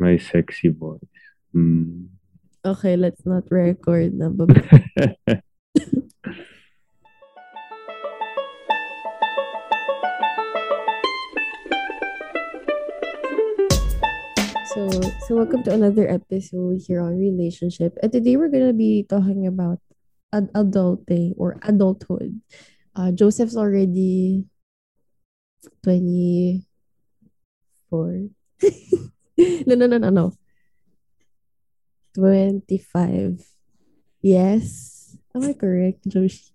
My sexy voice. Mm. Okay, let's not record na. So, so welcome to another episode here on relationship. And today we're gonna be talking about ad- adulting or adulthood. Uh, Joseph's already twenty four. no, no, no, no, no. 25. Yes. Am I correct, Josh?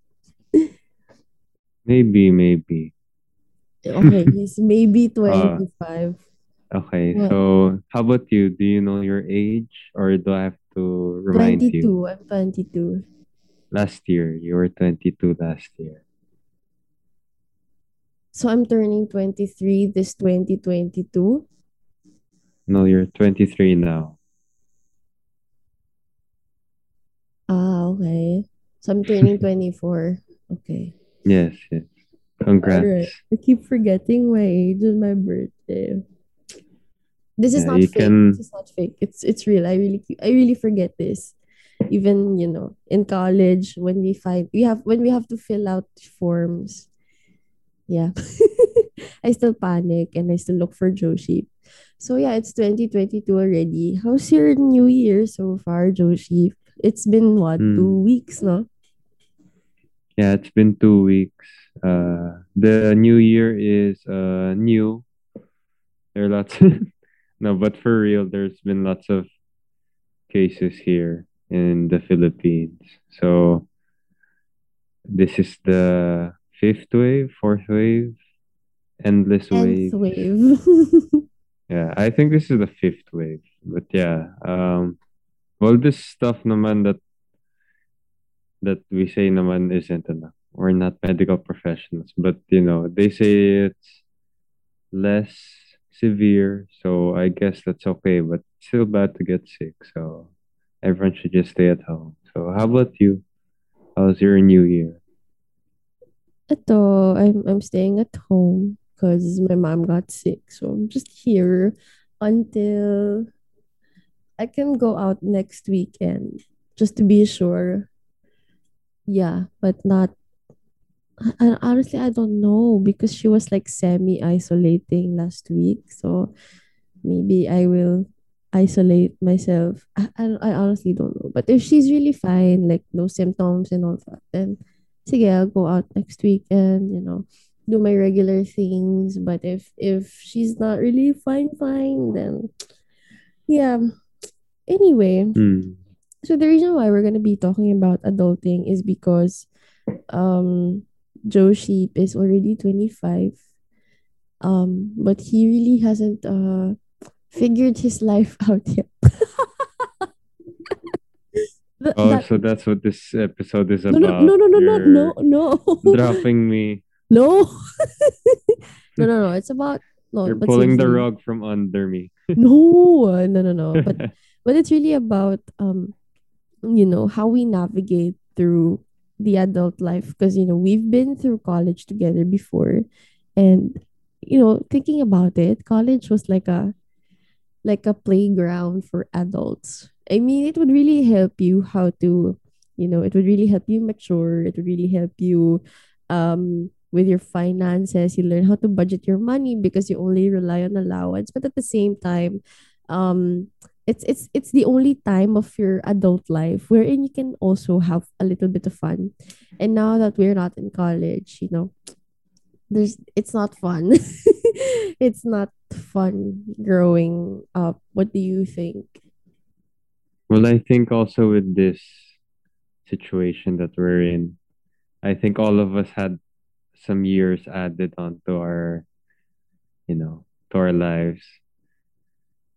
maybe, maybe. Okay, he's maybe uh, 25. Okay, What? so how about you? Do you know your age or do I have to remind 22. you? I'm 22. Last year, you were 22 last year. So I'm turning 23 this 2022. No, you're 23 now. Ah, okay. So I'm turning 24. Okay. Yes, yes. Alright. Congrats. I keep forgetting my age on my birthday. This is Yeah, not you fake. can This is not fake. It's it's real. I really keep, I really forget this. Even, you know, in college when we find we have when we have to fill out forms. Yeah. I still panic and I still look for Joshi. So yeah, it's 2022 already. How's your new year so far, Joshi? It's been what, two Hmm. weeks, no? Yeah, it's been two weeks. Uh, the new year is uh new. There are lots. No, but for real, there's been lots of cases here in the Philippines. So this is the fifth wave, fourth wave, endless Nth waves. wave. Yeah, I think this is the fifth wave. But yeah, um, all this stuff naman that that we say naman isn't enough. We're not medical professionals, but you know, they say it's less severe, so I guess that's okay, but still bad to get sick. So everyone should just stay at home. So how about you? How's your new year? Ito, I'm I'm staying at home because my mom got sick. So I'm just here until I can go out next weekend just to be sure. Yeah, but not I- honestly I don't know because she was like semi-isolating last week. So maybe I will isolate myself. I, I, I honestly don't know. But if she's really fine, like no symptoms and all that, then sige, I'll go out next week and, you know, do my regular things. But if if she's not really fine, fine, then yeah. Anyway, Hmm. so the reason why we're gonna be talking about adulting is because um Joe Sheep is already 25. Um, but he really hasn't uh figured his life out yet. Th- Oh, that so that's what this episode is no no about. no no no no no no dropping me. No. No no no it's about no You're pulling the rug from under me. no uh, no no no but but it's really about um you know how we navigate through the adult life because you know we've been through college together before and you know thinking about it college was like a like a playground for adults. I mean it would really help you how to you know it would really help you mature it would really help you um with your finances you learn how to budget your money because you only rely on allowance. But at the same time um it's it's it's the only time of your adult life wherein you can also have a little bit of fun. And now that we're not in college you know there's it's not fun. It's not fun growing up. What do you think? Well, I think also with this situation that we're in, I think all of us had some years added onto our, you know, to our lives.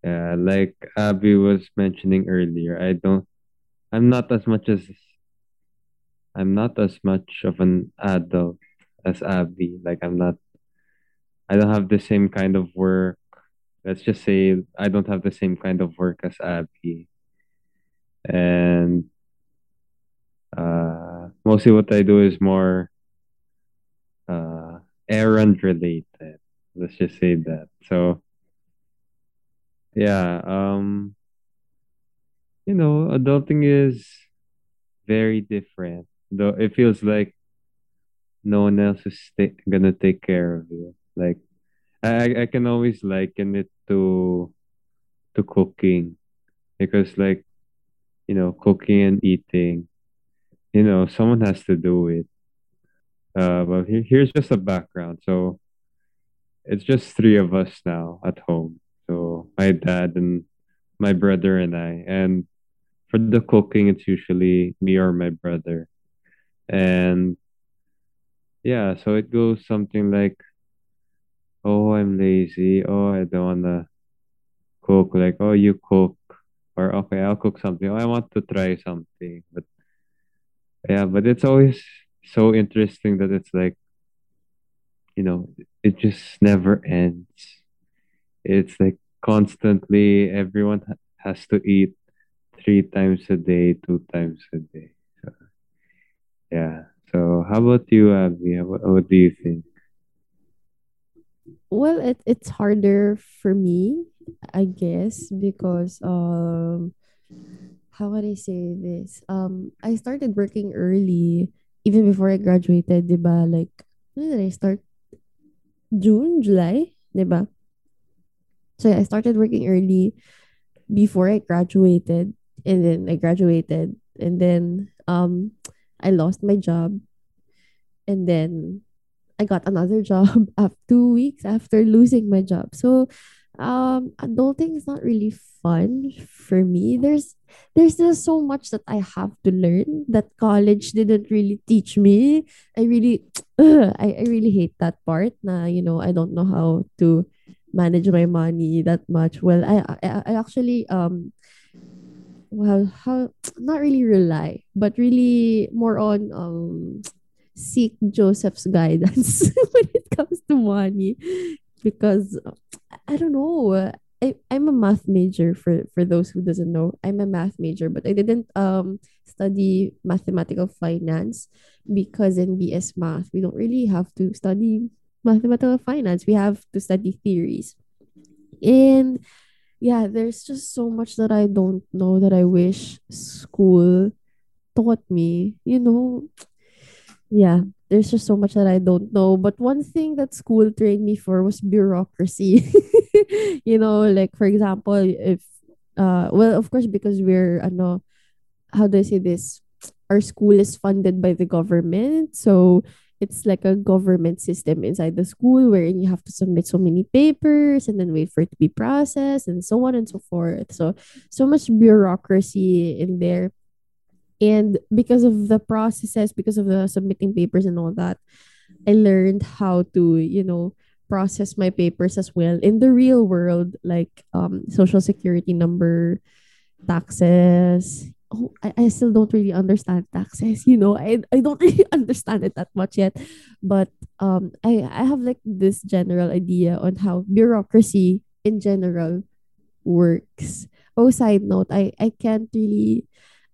Uh, like Abby was mentioning earlier, I don't, I'm not as much as, I'm not as much of an adult as Abby. Like I'm not, I don't have the same kind of work. Let's just say I don't have the same kind of work as Abby. And uh, mostly what I do is more uh, errand related. Let's just say that. So yeah, um, you know, adulting is very different. Though it feels like no one else is sta- gonna take care of you. Like I I can always liken it to to cooking because like you know cooking and eating you know someone has to do it. Uh, but here, here's just a background. So it's just three of us now at home. So my dad and my brother and I. And for the cooking, it's usually me or my brother. And yeah, so it goes something like, oh, I'm lazy. Oh, I don't wanna cook. Like, oh, you cook. Or okay, I'll cook something. Oh, I want to try something. But yeah, but it's always so interesting that it's like, you know, it just never ends. It's like constantly everyone ha- has to eat three times a day, two times a day. So yeah. So how about you, Abby? What, what do you think? Well, it it's harder for me, I guess, because um how would I say this? Um I started working early even before I graduated, 'di ba? Like when did I start? June, July, July, 'di ba? So I started working early before I graduated and then I graduated and then um I lost my job and then I got another job after two weeks after losing my job. So um adulting is not really fun for me. There's there's just so much that I have to learn that college didn't really teach me. I really I, I really hate that part na you know I don't know how to manage my money that much. Well I I, I actually um well how not really rely but really more on um seek Joseph's guidance when it comes to money because I don't know. I, I'm a math major for for those who doesn't know. I'm a math major, but I didn't um study mathematical finance because in BS math we don't really have to study mathematical finance. We have to study theories. And yeah, there's just so much that I don't know that I wish school taught me. You know, yeah, there's just so much that I don't know. But one thing that school trained me for was bureaucracy. you know, like for example, if uh well of course because we're ano how do I say this? Our school is funded by the government. So it's like a government system inside the school wherein you have to submit so many papers and then wait for it to be processed and so on and so forth. So so much bureaucracy in there and because of the processes because of the submitting papers and all that i learned how to you know process my papers as well in the real world like um social security number taxes. Oh, I, I still don't really understand taxes you know? I, I don't really understand it that much yet. But um I, I have like this general idea on how bureaucracy in general works. Oh side note i i can't really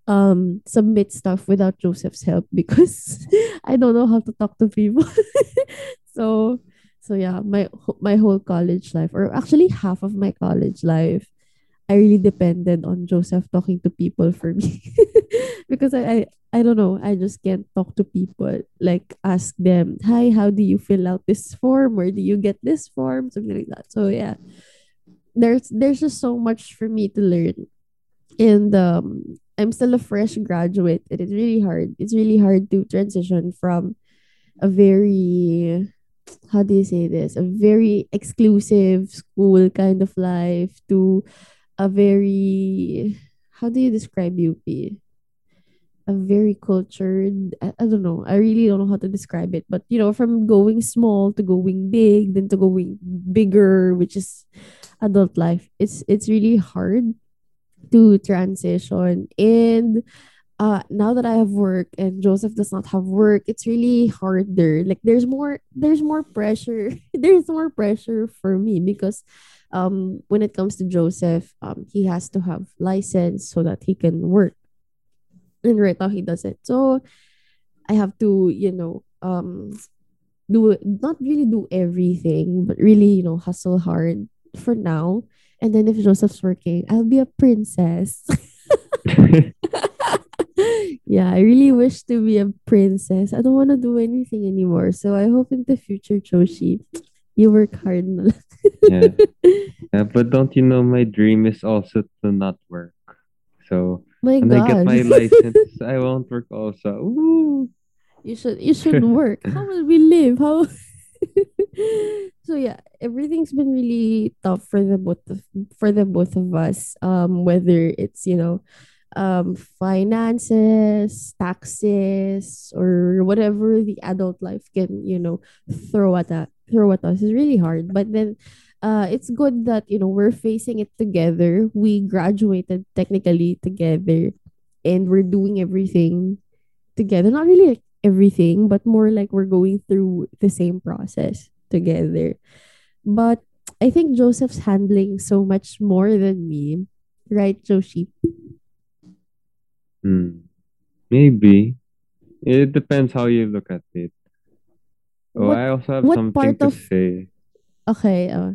um submit stuff without Joseph's help because I don't know how to talk to people. so so yeah, my my whole college life or actually half of my college life I really depended on Joseph talking to people for me because I, I I don't know, I just can't talk to people. Like ask them, "Hi, how do you fill out this form? Where do you get this form?" something like that. So yeah, there's there's just so much for me to learn and um I'm still a fresh graduate and it's really hard. It's really hard to transition from a very how do you say this? A very exclusive school kind of life to a very how do you describe UP? A very cultured I, I don't know. I really don't know how to describe it. But you know, from going small to going big, then to going bigger, which is adult life. It's it's really hard to transition. And uh now that I have work and Joseph does not have work, it's really harder. Like there's more there's more pressure. there's more pressure for me because um when it comes to Joseph, um he has to have license so that he can work. And right now he doesn't. So I have to, you know, um do not really do everything, but really, you know, hustle hard for now And then if Joseph's working, I'll be a princess. yeah, I really wish to be a princess. I don't want to do anything anymore. So I hope in the future, Joshi, you work hard. yeah. yeah. But don't you know my dream is also to not work. So My when I get my license, I won't work also. Ooh. you should you should work. How will we live? How so yeah, everything's been really tough for the both of for the both of us. Um, whether it's you know, um, finances, taxes, or whatever the adult life can you know throw at that throw at us is really hard. But then, uh, it's good that you know we're facing it together. We graduated technically together, and we're doing everything together. Not really like everything, but more like we're going through the same process together. But I think Joseph's handling so much more than me, right, Joshi? Hmm. Maybe. It depends how you look at it. Oh, What I also have what something part to of say. okay? Uh,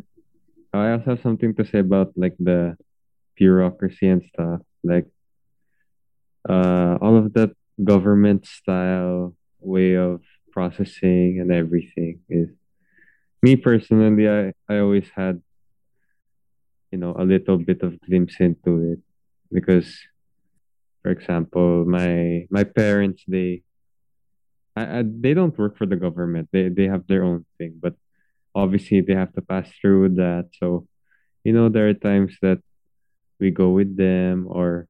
I also have something to say about like the bureaucracy and stuff. Like uh all of that government style way of processing and everything is me personally I, I always had, you know, a little bit of glimpse into it. Because for example, my my parents they I, I, they don't work for the government. They they have their own thing, but obviously they have to pass through that. So, you know, there are times that we go with them or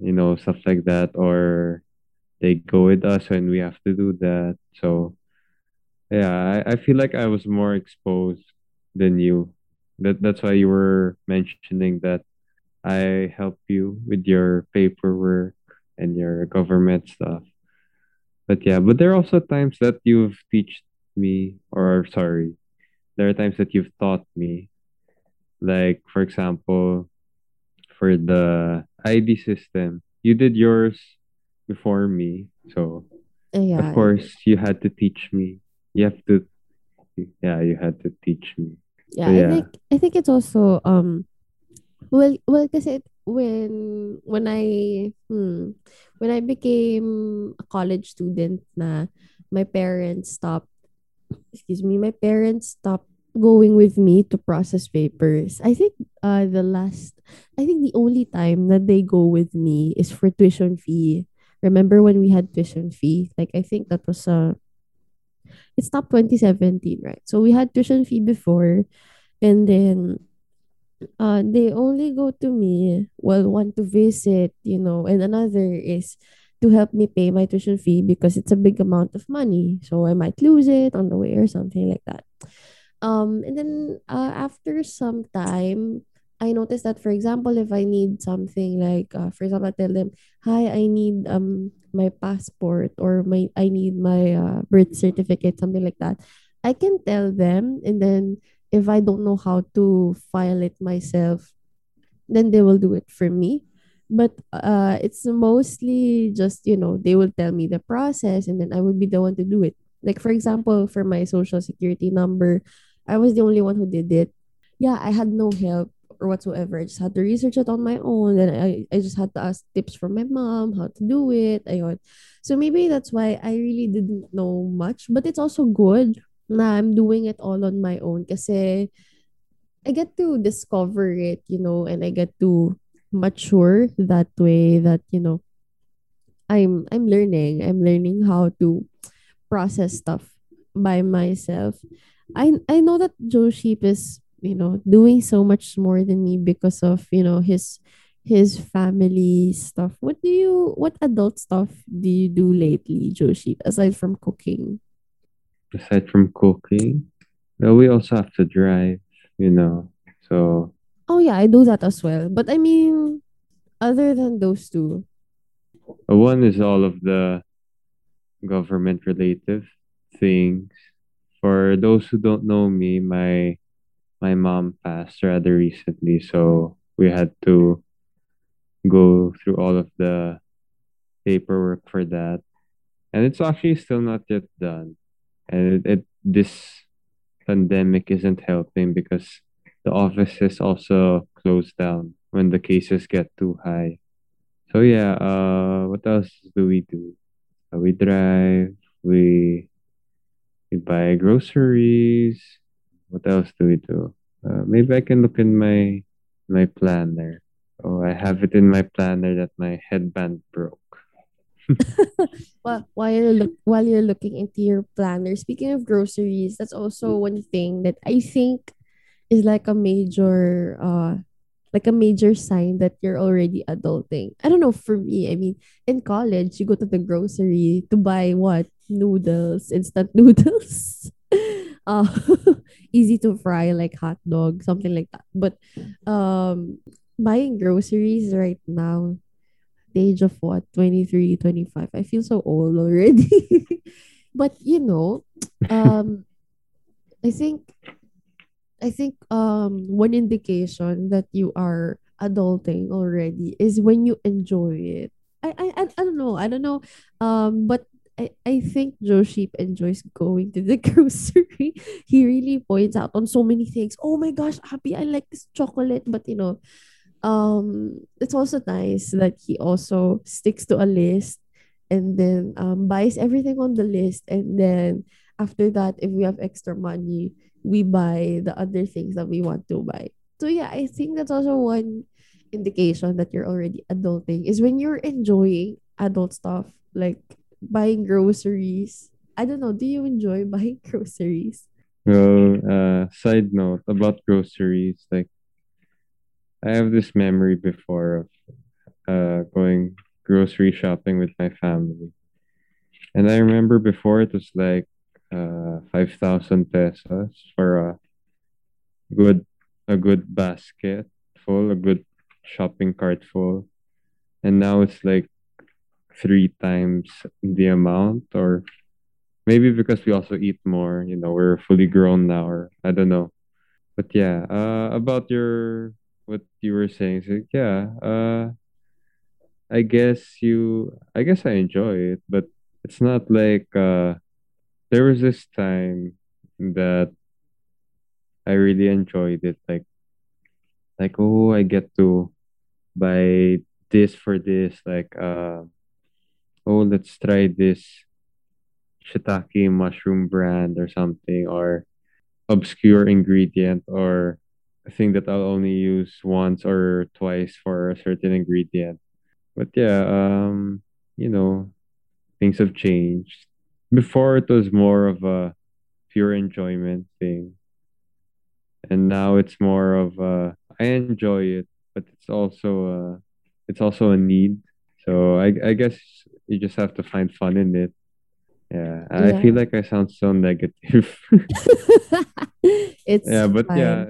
you know, stuff like that, or they go with us when we have to do that. So yeah, I, I feel like I was more exposed than you. That that's why you were mentioning that I help you with your paperwork and your government stuff. But yeah, but there are also times that you've teach me or sorry, there are times that you've taught me. Like for example, for the ID system, you did yours before me. So of yeah, course you had to teach me. You have to yeah, you had to teach me. yeah. So I think I think it's also um well well it when when I hmm, when I became a college student na my parents stopped excuse me, my parents stopped going with me to process papers. I think uh the last I think the only time that they go with me is for tuition fee. Remember when we had tuition fee? Like I think that was uh it stopped 2017, right? So we had tuition fee before and then uh they only go to me well one to visit, you know, and another is to help me pay my tuition fee because it's a big amount of money. So I might lose it on the way or something like that. Um, and then uh, after some time, I noticed that, for example, if I need something like, uh, for example, I tell them, "Hi, I need um my passport or my I need my uh, birth certificate, something like that." I can tell them, and then if I don't know how to file it myself, then they will do it for me. But uh, it's mostly just, you know, they will tell me the process and then I would be the one to do it. Like, for example, for my social security number, I was the only one who did it. Yeah, I had no help or whatsoever. I just had to research it on my own. And I, I just had to ask tips from my mom, how to do it. So maybe that's why I really didn't know much. But it's also good na I'm doing it all on my own kasi I get to discover it, you know, and I get to mature that way that, you know, I'm I'm learning. I'm learning how to process stuff by myself. I I know that Joe Sheep is, you know, doing so much more than me because of, you know, his his family stuff. What do you what adult stuff do you do lately, Joe Sheep, aside from cooking? Aside from cooking, well, we also have to drive, you know. So Oh yeah, I do that as well. But I mean, other than those two, uh, one is all of the government related things. For those who don't know me, my my mom passed rather recently, so we had to go through all of the paperwork for that. And it's actually still not yet done. And it, it this pandemic isn't helping because the offices also close down when the cases get too high. So yeah, uh, what else do we do? Uh, we drive, we we buy groceries. What else do we do? Uh, maybe I can look in my my planner. Oh, I have it in my planner that my headband broke. Well, while you're look while you're looking into your planner, speaking of groceries, that's also one thing that I think is like a major uh like a major sign that you're already adulting. I don't know for me, I mean, in college you go to the grocery to buy what? Noodles, instant noodles. uh easy to fry like hot dog, something like that. But um buying groceries right now the age of what 23, 25. i feel so old already but you know um i think i think um one indication that you are adulting already is when you enjoy it i i, I, don't know i don't know um but I, I think Joe Sheep enjoys going to the grocery. He really points out on so many things. Oh my gosh, Happy, I like this chocolate. But you know, um it's also nice that he also sticks to a list and then um buys everything on the list. And then after that if we have extra money we buy the other things that we want to buy. So yeah i think that's also one indication that you're already adulting is when you're enjoying adult stuff like buying groceries. I don't know. Do you enjoy buying groceries? Well, uh, side note about groceries, like I have this memory before of uh going grocery shopping with my family. And I remember before it was like uh 5,000 pesos for a good a good basket full, a good shopping cart full. And now it's like three times the amount or maybe because we also eat more, you know, we're fully grown now or I don't know. But yeah, uh about your what you were saying, so yeah, uh I guess you I guess I enjoy it, but it's not like uh there was this time that I really enjoyed it like like oh I get to buy this for this like uh oh let's try this shiitake mushroom brand or something or obscure ingredient or thing that I'll only use once or twice for a certain ingredient. But yeah, um you know, things have changed. Before it was more of a pure enjoyment thing, and now it's more of a I enjoy it, but it's also a it's also a need. So I I guess you just have to find fun in it. Yeah, I feel like I sound so negative. it's yeah, but fine yeah,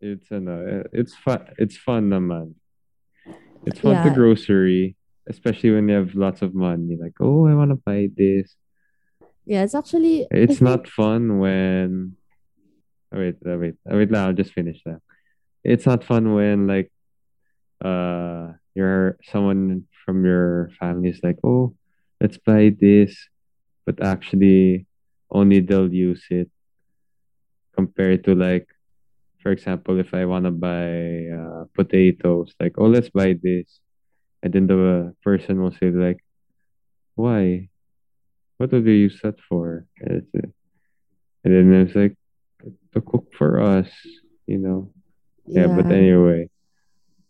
it's ano, it's fun. It's fun, naman. It's fun to grocery, especially when you have lots of money. Like, oh, I want to buy this. yeah it's actually It's not fun when oh, wait, uh, wait, uh, wait. Now I'll just finish that. It's not fun when like uh you're someone from your family is like, oh, let's buy this, but actually only they'll use it compared to like, for example, if I want to buy uh, potatoes, like, oh, let's buy this, and then the person will say like, why? What do you use that for? And, it's, uh, and then it's like to cook for us, you know. Yeah, but yeah anyway,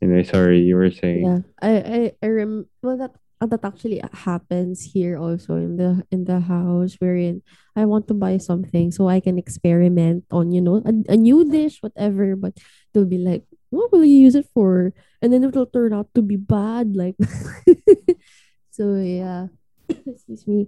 anyway, sorry, you were saying. Yeah. I I I rem well that that actually happens here also in the in the house wherein I want to buy something so I can experiment on you know a, a new dish whatever but they'll be like what will you use it for? And then it'll turn out to be bad like so yeah. Excuse me.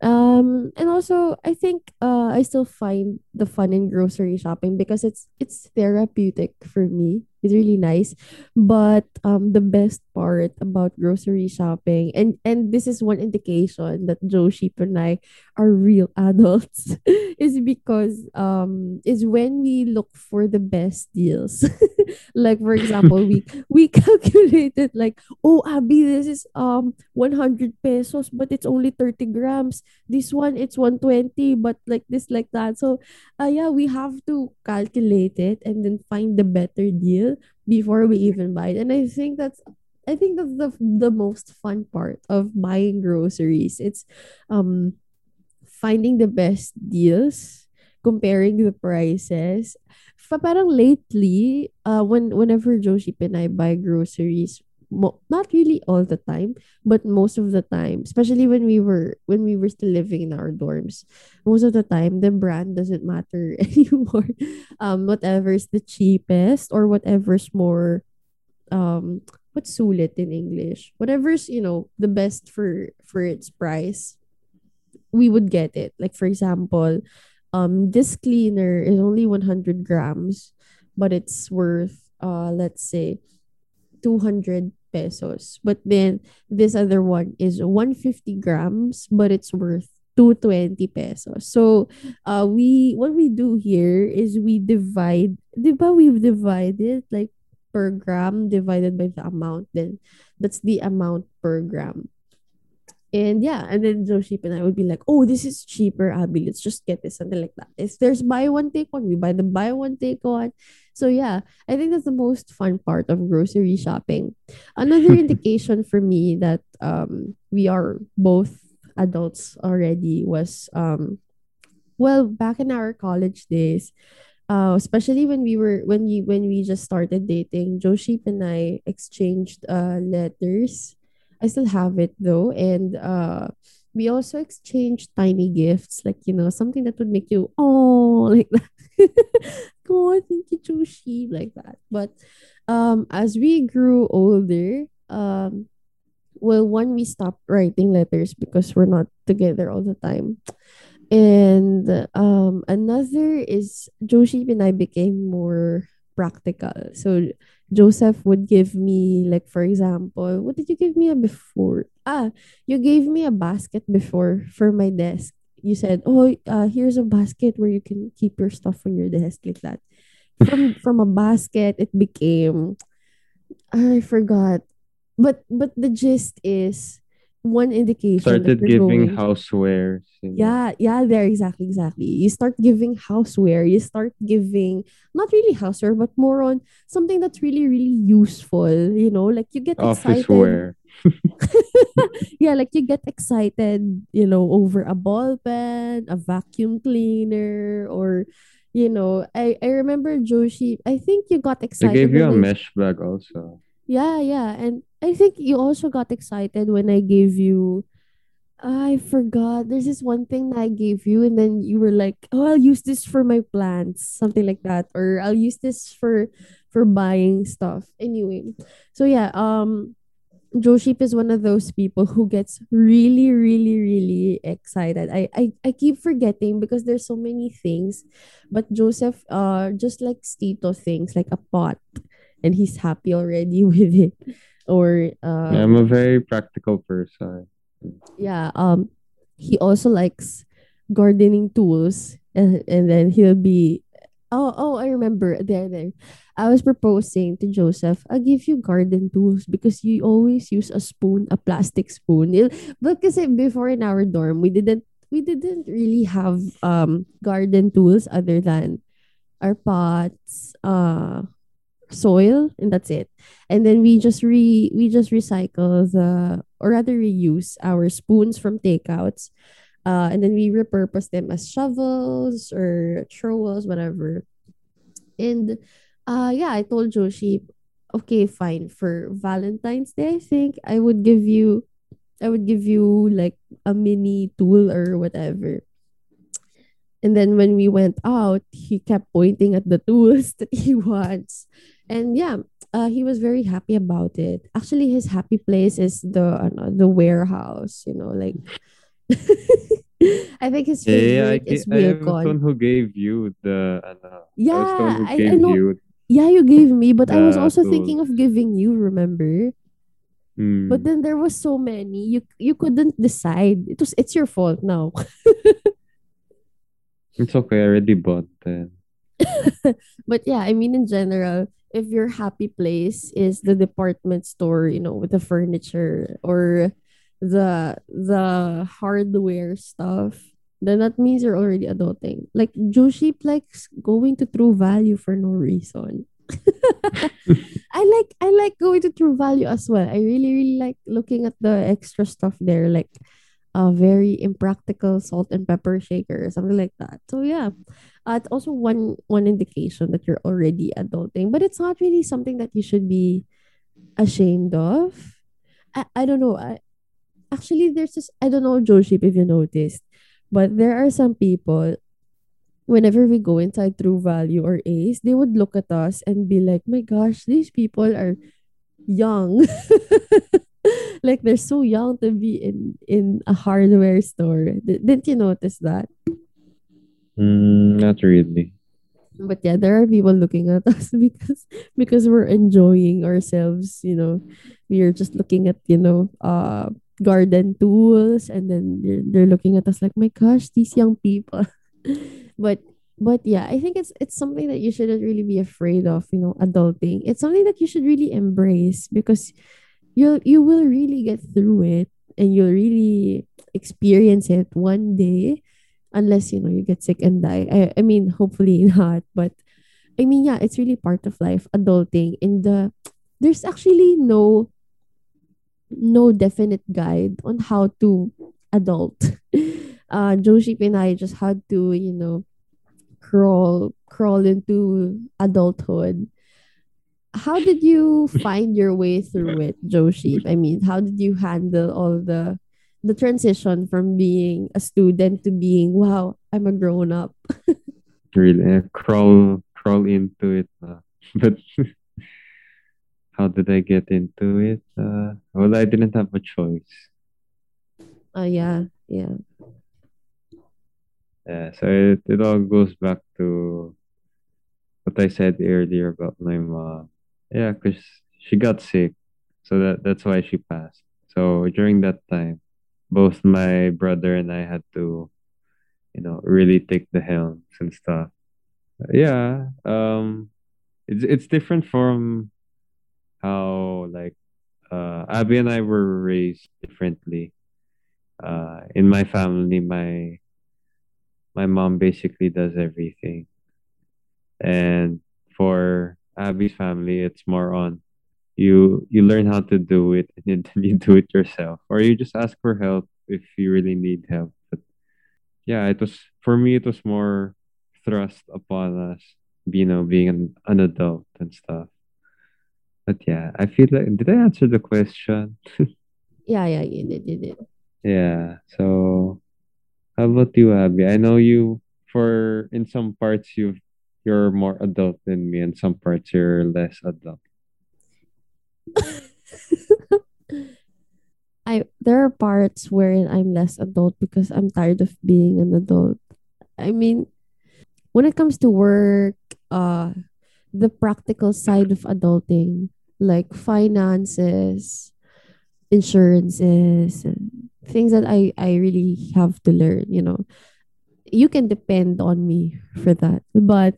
Um and also I think uh I still find the fun in grocery shopping because it's it's therapeutic for me It's really nice. But um the best part about grocery shopping and and this is one indication that Joe Sheep and I are real adults is because um is when we look for the best deals. like for example, we we calculated like, oh Abby, this is um 100 pesos, but it's only 30 grams. This one it's 120, but like this like that. So uh, yeah, we have to calculate it and then find the better deal before we even buy it. And I think that's I think that's the the most fun part of buying groceries. It's um finding the best deals, comparing the prices. Fa parang lately, uh when whenever Joship and I buy groceries, mo- not really all the time, but most of the time, especially when we were when we were still living in our dorms, most of the time the brand doesn't matter anymore. Um, whatever's the cheapest or whatever's more um what's sulit in English, whatever's you know the best for for its price, we would get it. Like for example, um, this cleaner is only one hundred grams, but it's worth uh let's say 200 pesos. But then this other one is 150 grams, but it's worth 220 pesos. So uh we what we do here is we divide di ba we've divided like per gram divided by the amount then that's the amount per gram. And yeah, and then Joship and I would be like, oh, this is cheaper, Abby. Let's just get this, something like that. If there's buy one, take one, we buy the buy one, take one. So yeah, I think that's the most fun part of grocery shopping. Another indication for me that um we are both adults already was um well back in our college days, uh especially when we were when we when we just started dating, Joship and I exchanged uh letters I still have it though. And uh we also exchanged tiny gifts, like you know, something that would make you oh like that. oh, thank you, Joshi, like that. But um as we grew older, um well one we stopped writing letters because we're not together all the time. And um another is Joshi and I became more practical. So Joseph would give me like for example, what did you give me before? Ah, you gave me a basket before for my desk. You said, "Oh, uh, here's a basket where you can keep your stuff on your desk like that." From from a basket, it became I forgot, but but the gist is one indication Started giving going housewares, yeah, yeah, there exactly, exactly. You start giving houseware. You start giving not really houseware, but more on something that's really, really useful. You know, like you get Office excited. wear. yeah, like you get excited, you know, over a ball pen, a vacuum cleaner, or you know, I I remember Joshi. I think you got They excited gave you a I mesh bag also. yeah, yeah, and I think you also got excited when I gave you I forgot. There's this one thing that I gave you, and then you were like, "Oh, I'll use this for my plants," something like that, or "I'll use this for for buying stuff." Anyway, so yeah, um, Joship is one of those people who gets really, really, really excited. I, I, I keep forgetting because there's so many things, but Joseph, uh, just like Tito things like a pot, and he's happy already with it, or Yeah, I'm a very practical person. yeah um he also likes gardening tools and, and then he'll be oh oh i remember. There there. I was proposing to joseph i'll give you garden tools because you always use a spoon a plastic spoon. Because before in our dorm we didn't we didn't really have um garden tools other than our pots uh soil and that's it. And then we just re we just recycle the or rather reuse our spoons from takeouts uh and then we repurpose them as shovels or trowels whatever and uh yeah i told joshi okay fine for valentine's day i think i would give you i would give you like a mini tool or whatever and then when we went out, he kept pointing at the tools that he wants. And yeah, uh, he was very happy about it. Actually, his happy place is the ano, the warehouse, you know, like I think his Yeah, yeah, I, favorite ga- is I was the one who gave you the, ano, I was the one Yeah, who I, I know you Yeah, you gave me, but I was also thinking of giving you, remember? But Mm, then there was so many. You you couldn't decide. It was it's your fault now. it's okay. I already bought them. but yeah, I mean in general, if your happy place is the department store, you know, with the furniture or the the hardware stuff, then that means you're already adulting. Like Joshi likes going to True Value for no reason. I like I like going to True Value as well. I really really like looking at the extra stuff there, like a very impractical salt and pepper shaker or something like that. So yeah, uh, it's also one one indication that you're already adulting, but it's not really something that you should be ashamed of. I, I don't know. I actually there's this I don't know Joshi if you noticed, but there are some people whenever we go inside True Value or Ace, they would look at us and be like, "My gosh, these people are young." like they're so young to be in in a hardware store. D- didn't you notice that? Mm, not really. But yeah, there are people looking at us because because we're enjoying ourselves, you know. We are just looking at, you know, uh garden tools and then they're, they're looking at us like, "My gosh, these young people." but but yeah, I think it's it's something that you shouldn't really be afraid of, you know, adulting. It's something that you should really embrace because you'll you will really get through it and you'll really experience it one day unless you know you get sick and die i, I mean hopefully not but i mean yeah it's really part of life adulting in the uh, there's actually no no definite guide on how to adult uh and i just had to you know crawl crawl into adulthood how did you find your way through it, Joshi? I mean, how did you handle all the the transition from being a student to being wow, I'm a grown up? Really, uh, crawl crawl into it. Uh, but how did I get into it? Uh, well, I didn't have a choice. Oh yeah, yeah. Yeah, so it, it all goes back to what I said earlier about my mom. Yeah, because she got sick, so that that's why she passed. So during that time, both my brother and I had to, you know, really take the helm and stuff. Yeah, um, it's it's different from how like uh Abby and I were raised differently. Uh, in my family, my my mom basically does everything, and for Abby's family, it's more on you you learn how to do it and then you do it yourself, or you just ask for help if you really need help. But yeah, it was for me. It was more thrust upon us, you know, being an, an adult and stuff. But yeah, I feel like did I answer the question? Yeah, yeah, you did, you did. Yeah. So how about you, Abby? I know you for in some parts you you're more adult than me, and some parts you're less adult. I there are parts wherein I'm less adult because I'm tired of being an adult. I mean, when it comes to work, uh the practical side of adulting, like finances, insurances and things that I I really have to learn, you know. You can depend on me for that. But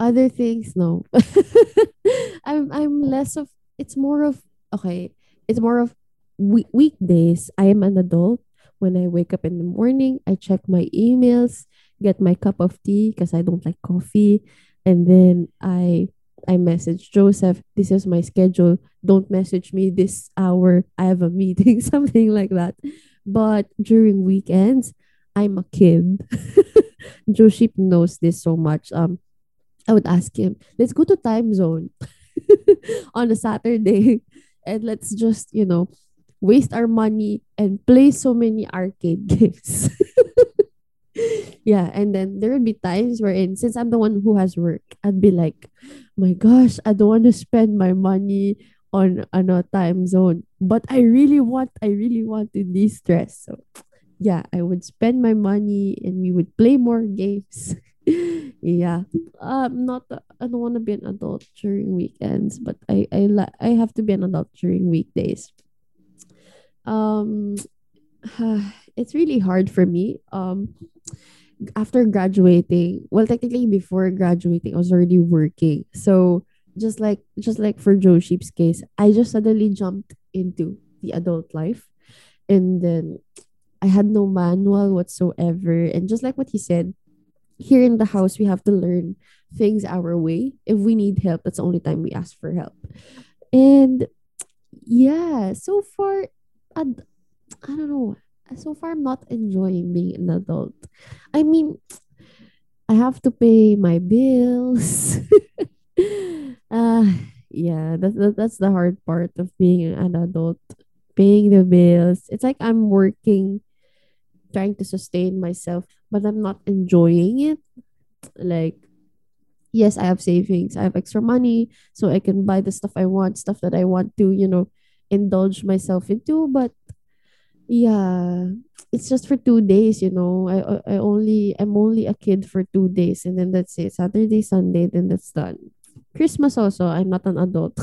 other things no. I'm I'm less of it's more of okay, it's more of week weekdays I am an adult. When I wake up in the morning, I check my emails, get my cup of tea because I don't like coffee, and then I I message Joseph, this is my schedule. Don't message me this hour. I have a meeting, something like that. But during weekends, I'm a kid. Joship knows this so much. Um, I would ask him, let's go to Timezone on a Saturday and let's just, you know, waste our money and play so many arcade games. Yeah, and then there would be times wherein since I'm the one who has work, I'd be like, my gosh, I don't want to spend my money on ano Timezone, but I really want, I really want to de-stress. So yeah, I would spend my money and we would play more games. yeah. Um, not I don't want to be an adult during weekends, but I I la- I have to be an adult during weekdays. Um, it's really hard for me. Um, after graduating, well, technically before graduating, I was already working. So just like just like for Joe Sheep's case, I just suddenly jumped into the adult life, and then I had no manual whatsoever. And just like what he said, here in the house we have to learn things our way. If we need help, that's the only time we ask for help. And yeah, so far, ad- I don't know. So far, I'm not enjoying being an adult. I mean, I have to pay my bills. uh, yeah, that's that, that's the hard part of being an adult. Paying the bills. It's like I'm working, trying to sustain myself, but I'm not enjoying it. Like, yes, I have savings, I have extra money, so I can buy the stuff I want, stuff that I want to, you know, indulge myself into. But yeah, it's just for two days, you know. I I only I'm only a kid for two days, and then that's it. Saturday, Sunday, then that's done. Christmas also, I'm not an adult,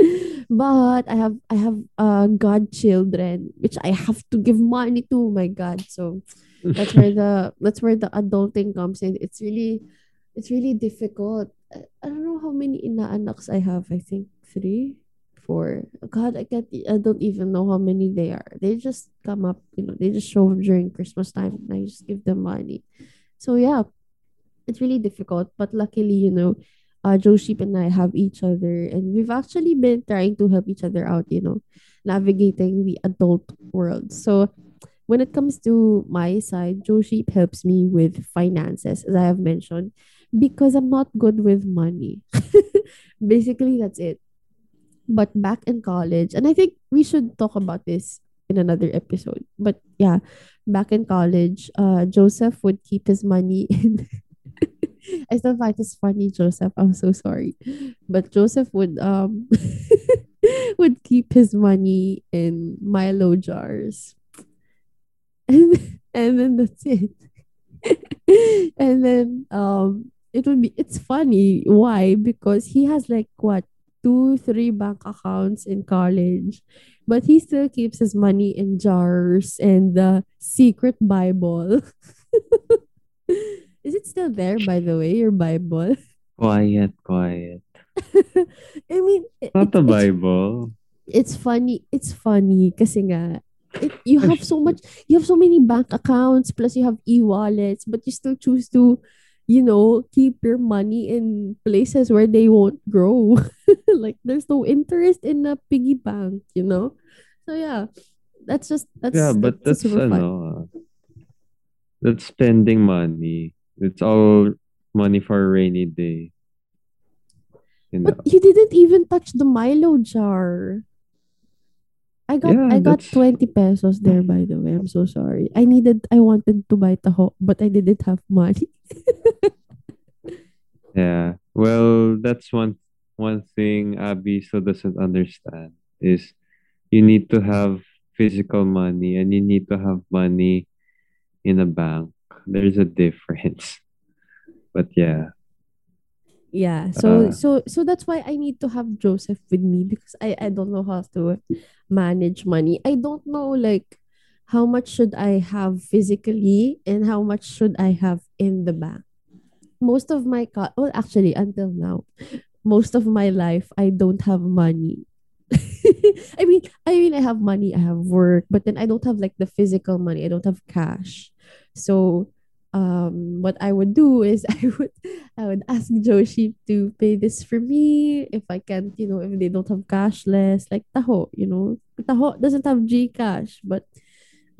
but I have I have uh godchildren, which I have to give money to. My God, so that's where the that's where the adulting comes in. It's really it's really difficult. I, I don't know how many inaanaks I have. I think three, God, I can't. I don't even know how many they are. They just come up. You know, they just show up during Christmas time, and I just give them money. So yeah, it's really difficult. But luckily, you know, uh, Joe Sheep and I have each other, and we've actually been trying to help each other out. You know, navigating the adult world. So when it comes to my side, Joe Sheep helps me with finances, as I have mentioned, because I'm not good with money. Basically, that's it. But back in college, and I think we should talk about this in another episode. But yeah, back in college, uh, Joseph would keep his money in. I still find this funny, Joseph. I'm so sorry, but Joseph would um would keep his money in Milo jars and and then that's it. and then um it would be it's funny. Why? Because he has like what two, three bank accounts in college, but he still keeps his money in jars and the secret Bible. Is it still there, by the way, your Bible? quiet, quiet. I mean, it, Not the it's Bible. it's funny. It's funny kasi nga it, you have so much you have so many bank accounts plus you have e-wallets but you still choose to you know keep your money in places where they won't grow. Like there's no interest in a piggy bank you know? So yeah that's just that's Yeah, but that's that's ano, uh, that's spending money. It's all money for a rainy day, you but know. you didn't even touch the milo jar I got Yeah, I got that's 20 pesos there by the way. I'm so sorry. I needed I wanted to buy taho, but I didn't have money. yeah. Well, that's one one thing Abby still doesn't understand is you need to have physical money and you need to have money in a bank. There's a difference. But yeah. Yeah, so Uh so so that's why I need to have Joseph with me because I I don't know how to manage money. I don't know like how much should I have physically and how much should I have in the bank. Most of my co- well actually until now, most of my life I don't have money. I mean, I mean I have money, I have work, but then I don't have like the physical money. I don't have cash. So um what I would do is I would I would ask Joshi to pay this for me if I can't, you know, if they don't have cashless, like Taho, you know. Taho doesn't have GCash, but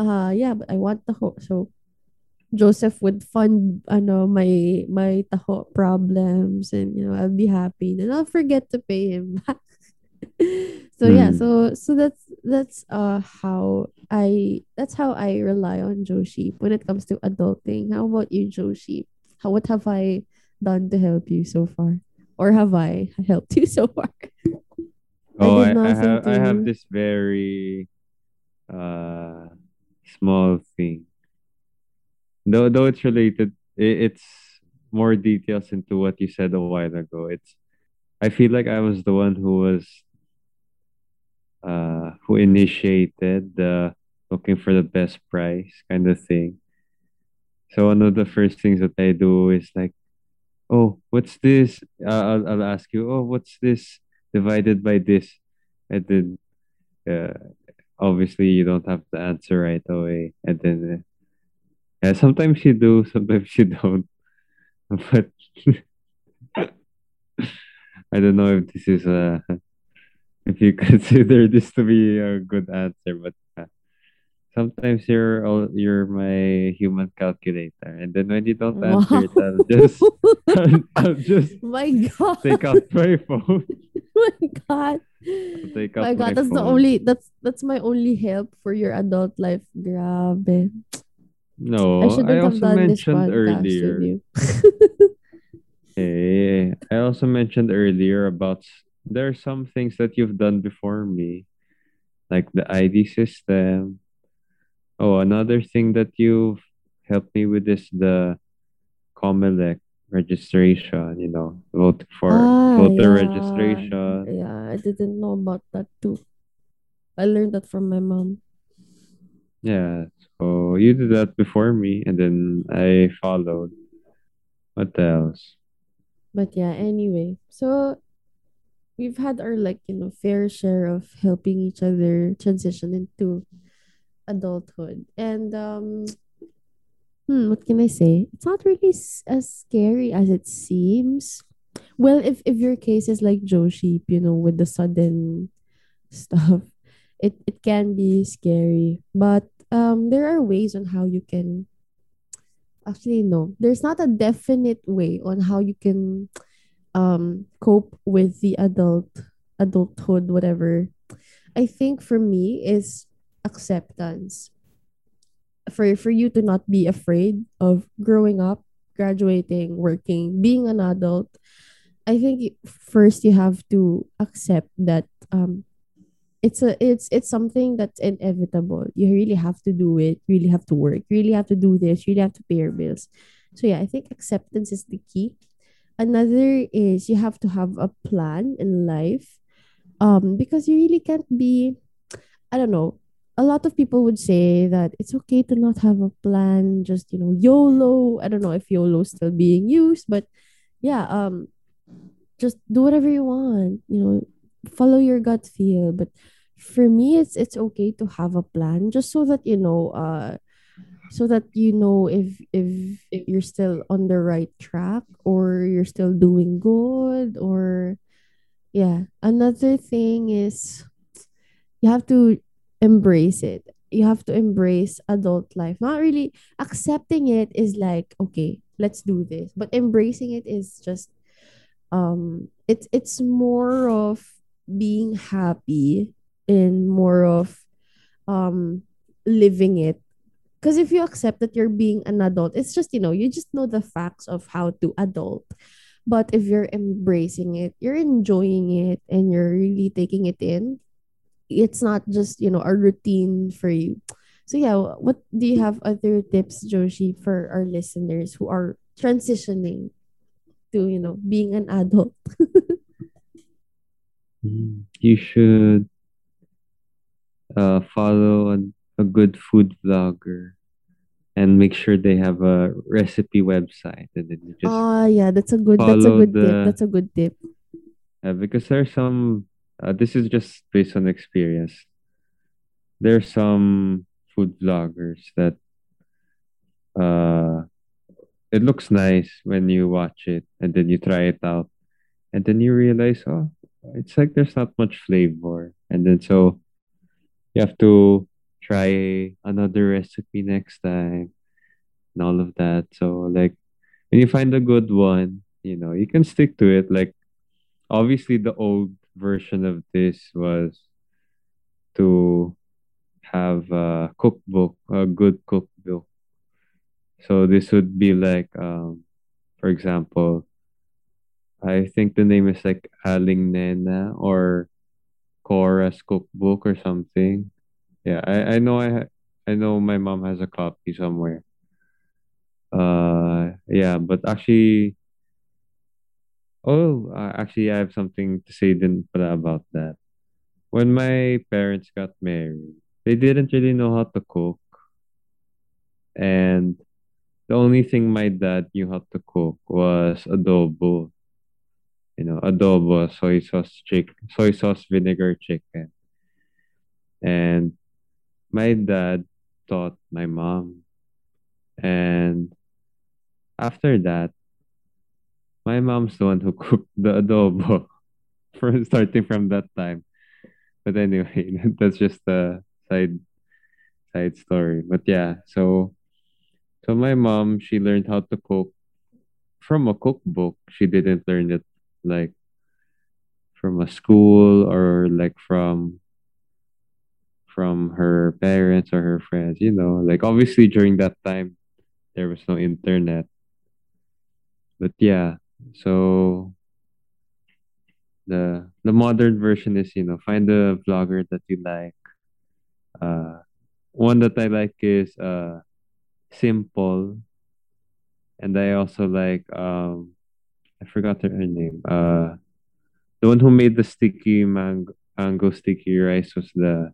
uh yeah, but I want Taho. So Joseph would fund ano my my Taho problems and you know, I'll be happy. And I'll forget to pay him back. so yeah, mm, so so that's that's uh how I that's how I rely on Joshi when it comes to adulting. How about you, Joshi? How what have I done to help you so far? Or have I helped you so far? I oh I, I nothing have I have this very uh small thing. Though though it's related i- it's more details into what you said a while ago. It's I feel like I was the one who was who initiated the looking for the best price kind of thing. So one of the first things that I do is like, oh, what's this? Uh, I'll I'll ask you, oh, what's this divided by this? And then uh, obviously you don't have the answer right away. And then uh, yeah, sometimes you do, sometimes you don't. But I don't know if this is uh if you consider this to be a good answer, but uh, sometimes you're all you're my human calculator, and then when you don't answer it, I'll just I'll, I'll just my God. take out my phone. my God. I'll take My out my God, that's the only that's that's my only help for your adult life. Grabe. No, I shouldn't I have also done mentioned earlier. Hey, I also mentioned earlier about there are some things that you've done before me, like the ID system. Oh, another thing that you've helped me with is the COMELEC registration, you know, vote for Ah, voter yeah. registration. Yeah, I didn't know about that too. I learned that from my mom. Yeah, so you did that before me, and then I followed. What else? But yeah, anyway. So we've had our like, you know, fair share of helping each other transition into adulthood. And um hmm, what can I say? It's not really as scary as it seems. Well, if if your case is like Joe Sheep, you know, with the sudden stuff, it it can be scary. But um there are ways on how you can actually no. There's not a definite way on how you can um cope with the adult adulthood whatever. I think for me is acceptance. For for you to not be afraid of growing up graduating working being an adult i think first you have to accept that um it's a it's it's something that's inevitable. You really have to do it. You really have to work. You really have to do this. You really have to pay your bills. So yeah i think acceptance is the key another is you have to have a plan in life um because you really can't be i don't know a lot of people would say that it's okay to not have a plan just you know yolo. I don't know if yolo is still being used but yeah um just do whatever you want you know follow your gut feel. But for me it's it's okay to have a plan just so that you know uh so that you know if if you're still on the right track or you're still doing good or yeah. Another thing is you have to embrace it. You have to embrace adult life. Not really accepting it is like okay let's do this. But embracing it is just um it's it's more of being happy and more of um living it because if you accept that you're being an adult, it's just, you know, you just know the facts of how to adult. But if you're embracing it, you're enjoying it and you're really taking it in, it's not just, you know, a routine for you. So yeah, what do you have other tips, Joshi, for our listeners who are transitioning to, you know, being an adult? Mm, You should uh follow a, a good food vlogger and make sure they have a recipe website and then you just Ah, yeah, that's a good that's a good tip. That's a good tip. uh, because there's some uh, this is just based on experience there's some food vloggers that uh it looks nice when you watch it and then you try it out and then you realize oh it's like there's not much flavor and then so you have to try another recipe next time and all of that. So like when you find a good one you know you can stick to it. Like obviously the old version of this was to have a cookbook a good cookbook. So this would be like um for example I think the name is like Aling Nena or Cora's cookbook or something. Yeah, I, I know I I know my mom has a copy somewhere. Uh, yeah, but actually, oh, uh, actually, I have something to say pala about that. When my parents got married, they didn't really know how to cook, and the only thing my dad knew how to cook was adobo. You know, adobo, soy sauce chick, soy sauce vinegar chicken, and my dad taught my mom, and after that, my mom's the one who cooked the adobo. from starting from that time. But anyway, that's just a side side story. But yeah, so so my mom, she learned how to cook from a cookbook. She didn't learn it like from a school or like from from her parents or her friends, you know. Like obviously during that time there was no internet. But yeah, so the the modern version is, you know, find a vlogger that you like. Uh one that I like is uh Simpol and I also like um I forgot her name. Uh the one who made the sticky mango mango sticky rice was the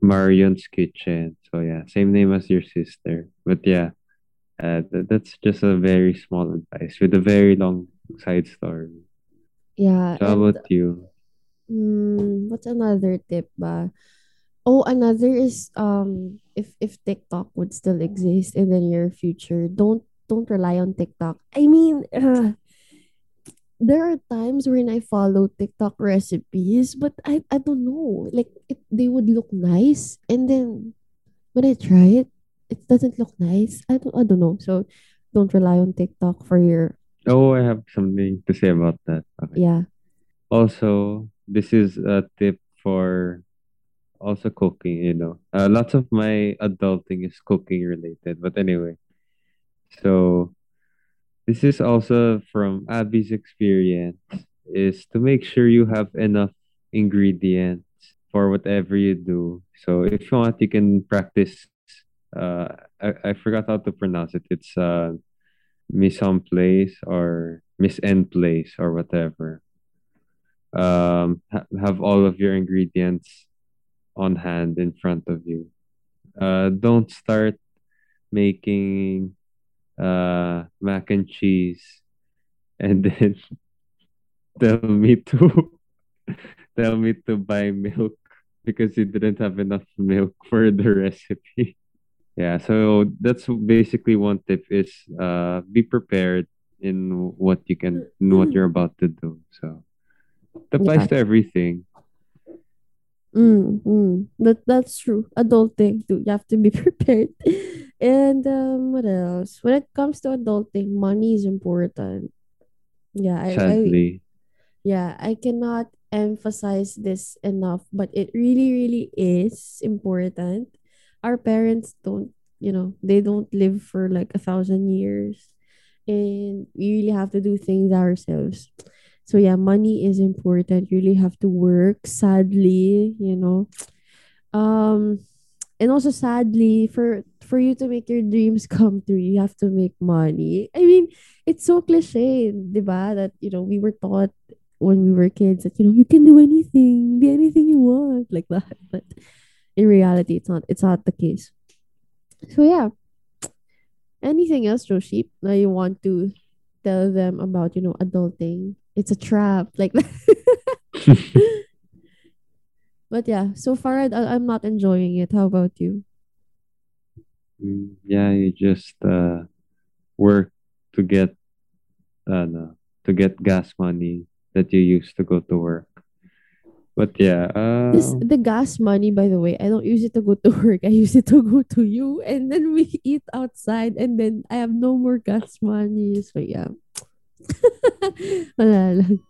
Marion's Kitchen. So yeah, same name as your sister. But yeah, uh, th- that's just a very small advice with a very long side story. Yeah, So how and about you? mm, what's another tip ba? Oh, another is um if if TikTok would still exist in the near future, don't don't rely on TikTok. I mean, uh, there are times when I follow TikTok recipes, but I I don't know, like it they would look nice, and then when I try it, it doesn't look nice. I don't I don't know. So don't rely on TikTok for your Oh, I have something to say about that. Okay. yeah. Also, this is a tip for also cooking, you know. Uh, lots of my adulting is cooking related. But anyway, so This is also from Abby's experience is to make sure you have enough ingredients for whatever you do. So if you want, you can practice. Uh, I, I forgot how to pronounce it. It's uh, mise en place or miss end place or whatever. Um, ha- have all of your ingredients on hand in front of you. Uh, don't start making uh mac and cheese and then tell me to tell me to buy milk because you didn't have enough milk for the recipe. Yeah, so that's basically one tip is uh be prepared in what you can in what you're about to do. So it applies Yeah. to everything. Mm, mm. That that's true. Adulting too. You have to be prepared. And um, what else? When it comes to adulting, money is important. Yeah, I, I yeah, I cannot emphasize this enough, but it really, really is important. Our parents don't, you know, they don't live for like a thousand years, and we really have to do things ourselves. So yeah, money is important. You really have to work. Sadly, you know, um and also sadly for for you to make your dreams come true you have to make money. I mean it's so cliche diba that you know we were taught when we were kids that you know you can do anything be anything you want like that. But in reality it's not it's not the case. So yeah. Anything else joshi that you want to tell them about you know adulting? It's a trap like that. But yeah so far I, i'm not enjoying it. How about you yeah, you just uh work to get uh no, to get gas money that you use to go to work. But yeah, This uh, the gas money, by the way, I don't use it to go to work. I use it to go to you, and then we eat outside, and then I have no more gas money. So yeah, wala lang.